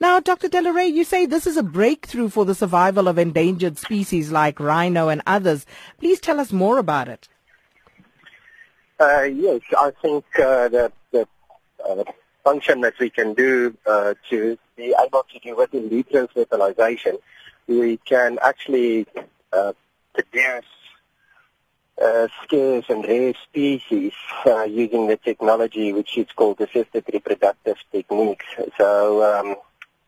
Now, Dr. de la Rey, you say this is a breakthrough for the survival of endangered species like rhino and others. Please tell us more about it. Uh, yes, I think uh, that the uh, function that we can do uh, to be able to do with in vitro fertilization, we can actually uh, produce uh, scarce and rare species uh, using the technology which is called assisted reproductive techniques. So um,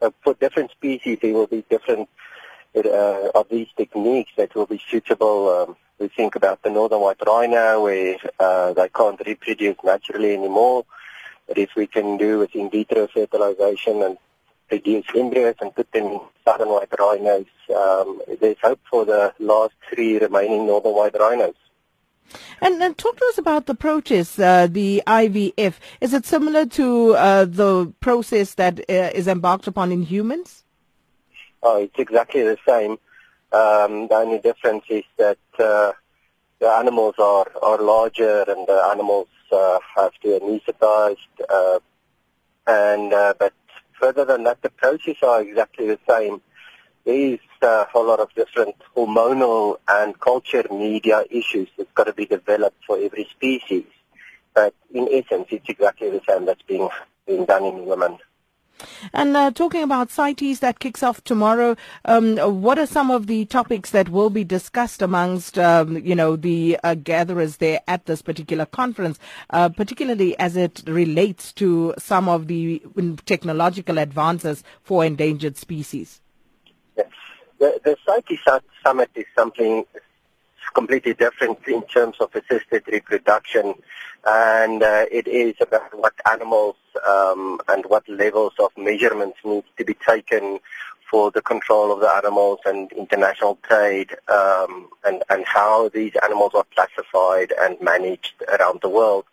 uh, for different species, there will be different uh, of these techniques that will be suitable. Um, we think about the northern white rhino where uh, they can't reproduce naturally anymore. But if we can do with in vitro fertilization and produce embryos and put them in southern white rhinos, um, there's hope for the last three remaining northern white rhinos. And, and, talk to us about the process, uh, the IVF. Is it similar to uh, the process that uh, is embarked upon in humans? Oh, it's exactly the same. Um, the only difference is that uh, the animals are, are larger and the animals uh, have to anesthetize. Uh, and but further than that, the processes are exactly the same there is a whole lot of different hormonal and culture media issues that's got to be developed for every species. But in essence, it's exactly the same that's being, being done in women. And uh, talking about CITES that kicks off tomorrow, um, what are some of the topics that will be discussed amongst, um, you know, the uh, gatherers there at this particular conference, uh, particularly as it relates to some of the mm, technological advances for endangered species? The, the CITES Summit is something completely different in terms of assisted reproduction, and uh, it is about what animals um, and what levels of measurements need to be taken for the control of the animals and international trade, um, and, and how these animals are classified and managed around the world.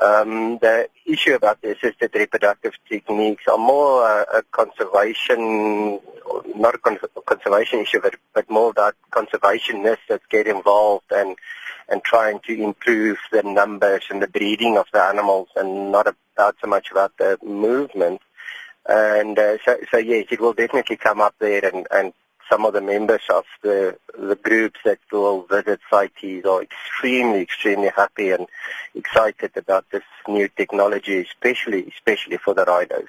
Um, the issue about the assisted reproductive techniques are more uh, a conservation, not a conservation issue, but, but more about conservationists that get involved and and trying to improve the numbers and the breeding of the animals, and not about so much about the movement. And uh, so, so yes, it will definitely come up there, and, and some of the members of the the groups that will visit CITES are extremely, extremely happy and excited about this new technology, especially especially for the riders.